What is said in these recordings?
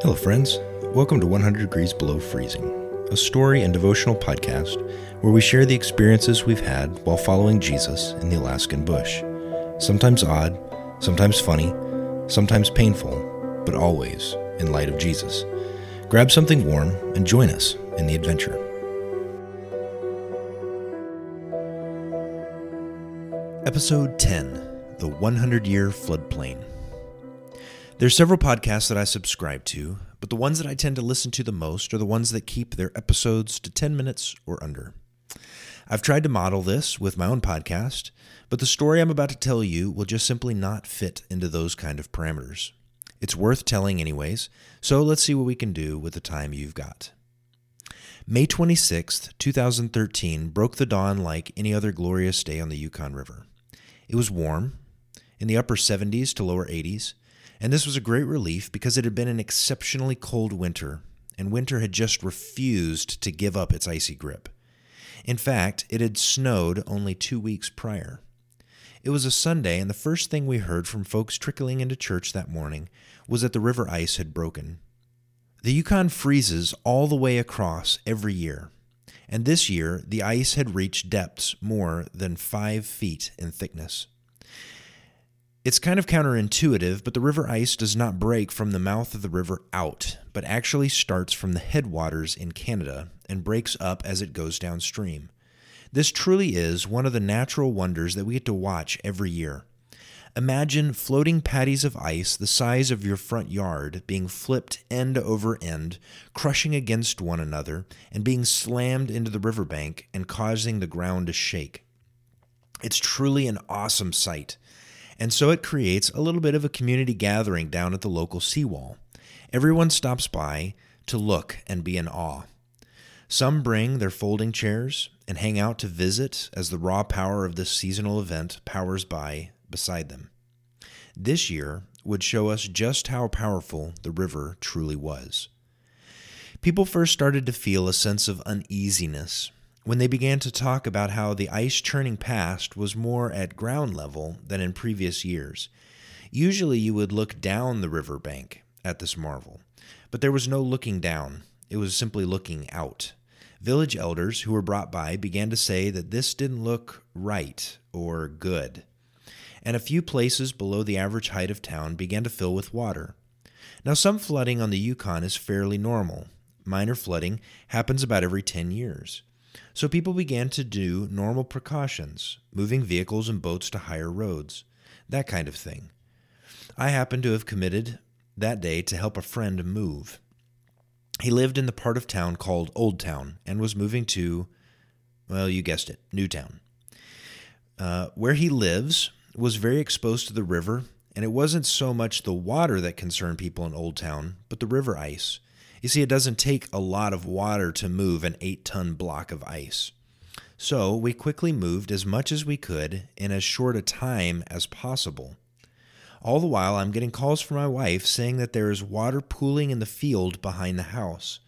Hello, friends. Welcome to 100 Degrees Below Freezing, a story and devotional podcast where we share the experiences we've had while following Jesus in the Alaskan bush. Sometimes odd, sometimes funny, sometimes painful, but always in light of Jesus. Grab something warm and join us in the adventure. Episode 10 The 100 Year Floodplain. There's several podcasts that I subscribe to, but the ones that I tend to listen to the most are the ones that keep their episodes to 10 minutes or under. I've tried to model this with my own podcast, but the story I'm about to tell you will just simply not fit into those kind of parameters. It's worth telling, anyways, so let's see what we can do with the time you've got. May 26, 2013 broke the dawn like any other glorious day on the Yukon River. It was warm, in the upper 70s to lower 80s, and this was a great relief because it had been an exceptionally cold winter, and winter had just refused to give up its icy grip. In fact, it had snowed only two weeks prior. It was a Sunday, and the first thing we heard from folks trickling into church that morning was that the river ice had broken. The Yukon freezes all the way across every year, and this year the ice had reached depths more than five feet in thickness. It's kind of counterintuitive, but the river ice does not break from the mouth of the river out, but actually starts from the headwaters in Canada and breaks up as it goes downstream. This truly is one of the natural wonders that we get to watch every year. Imagine floating patties of ice the size of your front yard being flipped end over end, crushing against one another, and being slammed into the riverbank and causing the ground to shake. It's truly an awesome sight. And so it creates a little bit of a community gathering down at the local seawall. Everyone stops by to look and be in awe. Some bring their folding chairs and hang out to visit as the raw power of this seasonal event powers by beside them. This year would show us just how powerful the river truly was. People first started to feel a sense of uneasiness when they began to talk about how the ice churning past was more at ground level than in previous years. Usually you would look down the river bank at this marvel, but there was no looking down, it was simply looking out. Village elders who were brought by began to say that this didn't look right or good. And a few places below the average height of town began to fill with water. Now, some flooding on the Yukon is fairly normal. Minor flooding happens about every 10 years. So people began to do normal precautions, moving vehicles and boats to higher roads, that kind of thing. I happened to have committed that day to help a friend move. He lived in the part of town called Old Town and was moving to, well, you guessed it, Newtown. Uh, where he lives was very exposed to the river, and it wasn't so much the water that concerned people in Old Town, but the river ice. You see, it doesn't take a lot of water to move an eight ton block of ice. So we quickly moved as much as we could in as short a time as possible. All the while, I'm getting calls from my wife saying that there is water pooling in the field behind the house.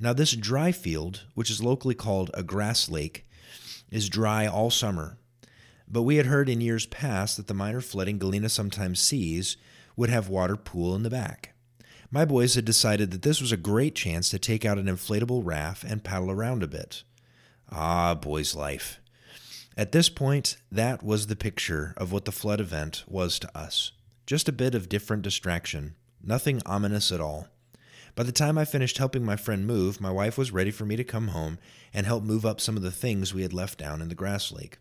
Now, this dry field, which is locally called a grass lake, is dry all summer. But we had heard in years past that the minor flooding Galena sometimes sees would have water pool in the back. My boys had decided that this was a great chance to take out an inflatable raft and paddle around a bit. Ah, boys' life. At this point, that was the picture of what the flood event was to us. Just a bit of different distraction, nothing ominous at all. By the time I finished helping my friend move, my wife was ready for me to come home and help move up some of the things we had left down in the grass lake.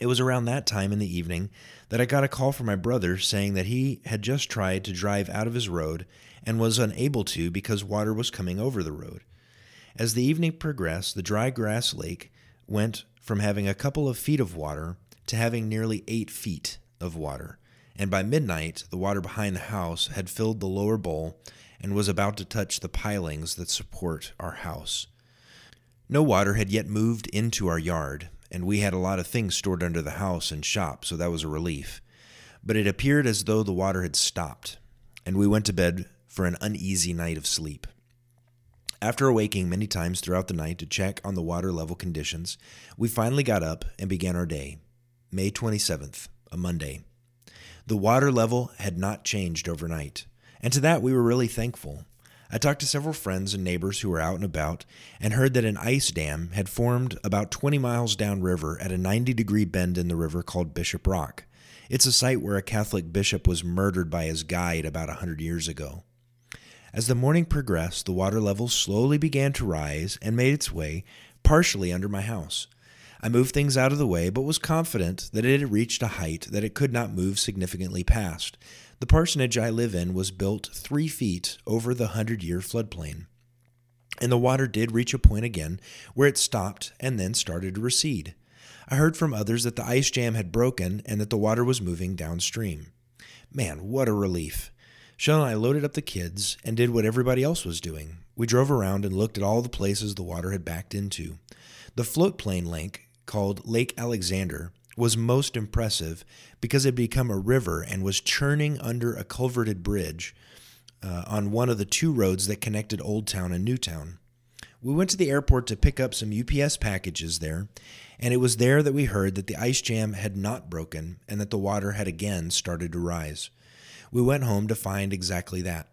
It was around that time in the evening that I got a call from my brother saying that he had just tried to drive out of his road and was unable to because water was coming over the road. As the evening progressed, the dry grass lake went from having a couple of feet of water to having nearly eight feet of water. And by midnight, the water behind the house had filled the lower bowl and was about to touch the pilings that support our house. No water had yet moved into our yard, and we had a lot of things stored under the house and shop, so that was a relief. But it appeared as though the water had stopped, and we went to bed for an uneasy night of sleep. After awaking many times throughout the night to check on the water level conditions, we finally got up and began our day. May 27th, a Monday. The water level had not changed overnight. And to that, we were really thankful. I talked to several friends and neighbors who were out and about and heard that an ice dam had formed about 20 miles downriver at a 90 degree bend in the river called Bishop Rock. It's a site where a Catholic bishop was murdered by his guide about a 100 years ago. As the morning progressed, the water level slowly began to rise and made its way partially under my house. I moved things out of the way, but was confident that it had reached a height that it could not move significantly past. The parsonage I live in was built three feet over the hundred year floodplain. And the water did reach a point again where it stopped and then started to recede. I heard from others that the ice jam had broken and that the water was moving downstream. Man, what a relief. Shell and I loaded up the kids and did what everybody else was doing. We drove around and looked at all the places the water had backed into. The floodplain lake, called Lake Alexander, was most impressive because it had become a river and was churning under a culverted bridge uh, on one of the two roads that connected Old Town and New Town. We went to the airport to pick up some UPS packages there, and it was there that we heard that the ice jam had not broken and that the water had again started to rise. We went home to find exactly that.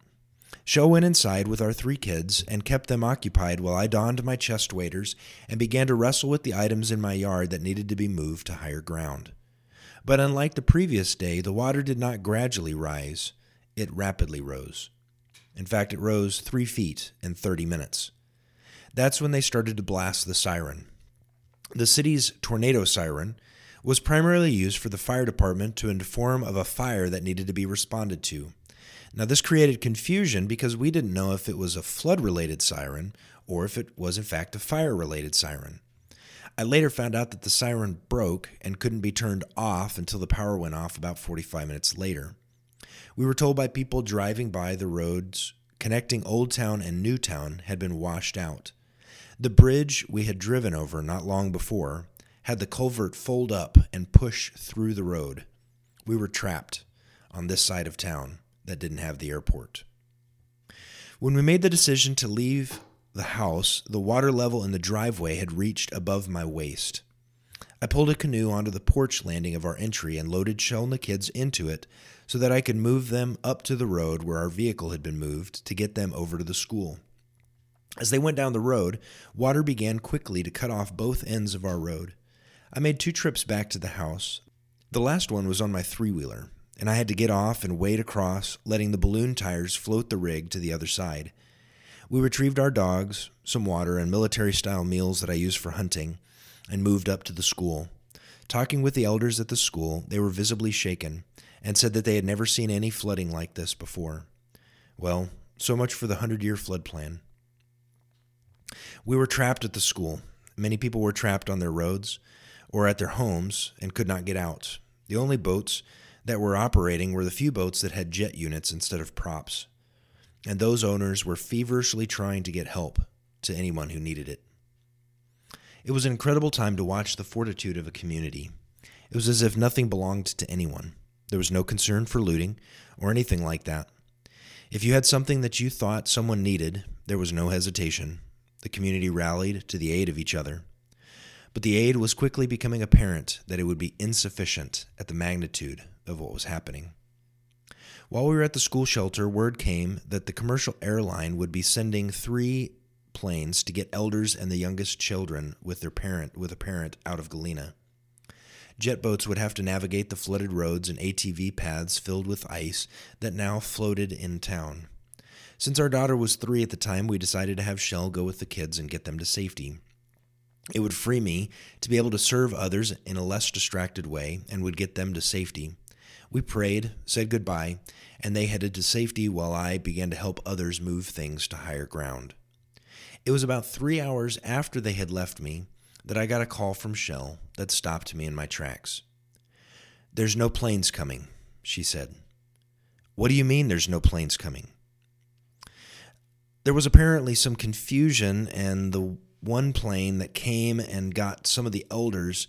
Shell went inside with our three kids and kept them occupied while I donned my chest waders and began to wrestle with the items in my yard that needed to be moved to higher ground. But unlike the previous day, the water did not gradually rise, it rapidly rose. In fact, it rose three feet in 30 minutes. That's when they started to blast the siren. The city's tornado siren was primarily used for the fire department to inform of a fire that needed to be responded to. Now, this created confusion because we didn't know if it was a flood related siren or if it was, in fact, a fire related siren. I later found out that the siren broke and couldn't be turned off until the power went off about 45 minutes later. We were told by people driving by the roads connecting Old Town and New Town had been washed out. The bridge we had driven over not long before had the culvert fold up and push through the road. We were trapped on this side of town that didn't have the airport. When we made the decision to leave the house, the water level in the driveway had reached above my waist. I pulled a canoe onto the porch landing of our entry and loaded Shell and the kids into it so that I could move them up to the road where our vehicle had been moved to get them over to the school. As they went down the road, water began quickly to cut off both ends of our road. I made two trips back to the house. The last one was on my three wheeler and I had to get off and wade across, letting the balloon tires float the rig to the other side. We retrieved our dogs, some water, and military style meals that I use for hunting, and moved up to the school. Talking with the elders at the school, they were visibly shaken and said that they had never seen any flooding like this before. Well, so much for the 100 year flood plain. We were trapped at the school. Many people were trapped on their roads or at their homes and could not get out. The only boats that were operating were the few boats that had jet units instead of props, and those owners were feverishly trying to get help to anyone who needed it. It was an incredible time to watch the fortitude of a community. It was as if nothing belonged to anyone. There was no concern for looting or anything like that. If you had something that you thought someone needed, there was no hesitation. The community rallied to the aid of each other. But the aid was quickly becoming apparent that it would be insufficient at the magnitude of what was happening. While we were at the school shelter, word came that the commercial airline would be sending three planes to get elders and the youngest children with their parent with a parent out of Galena. Jet boats would have to navigate the flooded roads and ATV paths filled with ice that now floated in town. Since our daughter was three at the time, we decided to have Shell go with the kids and get them to safety. It would free me to be able to serve others in a less distracted way and would get them to safety. We prayed, said goodbye, and they headed to safety while I began to help others move things to higher ground. It was about three hours after they had left me that I got a call from Shell that stopped me in my tracks. There's no planes coming, she said. What do you mean there's no planes coming? There was apparently some confusion, and the one plane that came and got some of the elders,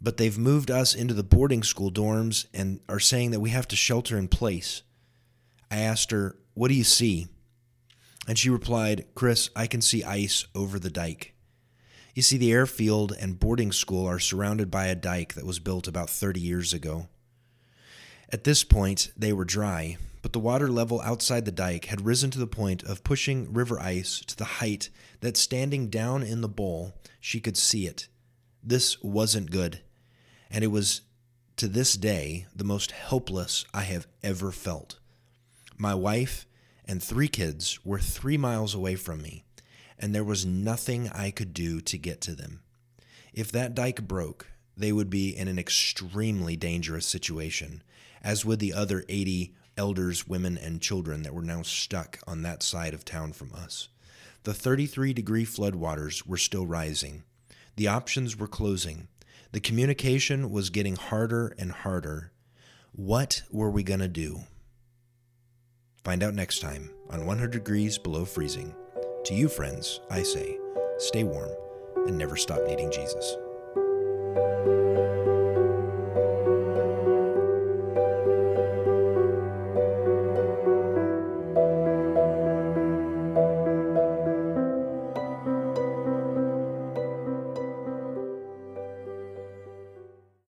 but they've moved us into the boarding school dorms and are saying that we have to shelter in place. I asked her, What do you see? And she replied, Chris, I can see ice over the dike. You see, the airfield and boarding school are surrounded by a dike that was built about 30 years ago. At this point, they were dry, but the water level outside the dike had risen to the point of pushing river ice to the height that standing down in the bowl, she could see it. This wasn't good, and it was to this day the most helpless I have ever felt. My wife and three kids were three miles away from me, and there was nothing I could do to get to them. If that dike broke, they would be in an extremely dangerous situation, as would the other 80 elders, women, and children that were now stuck on that side of town from us. The 33 degree floodwaters were still rising. The options were closing. The communication was getting harder and harder. What were we going to do? Find out next time on 100 Degrees Below Freezing. To you, friends, I say, stay warm and never stop needing Jesus.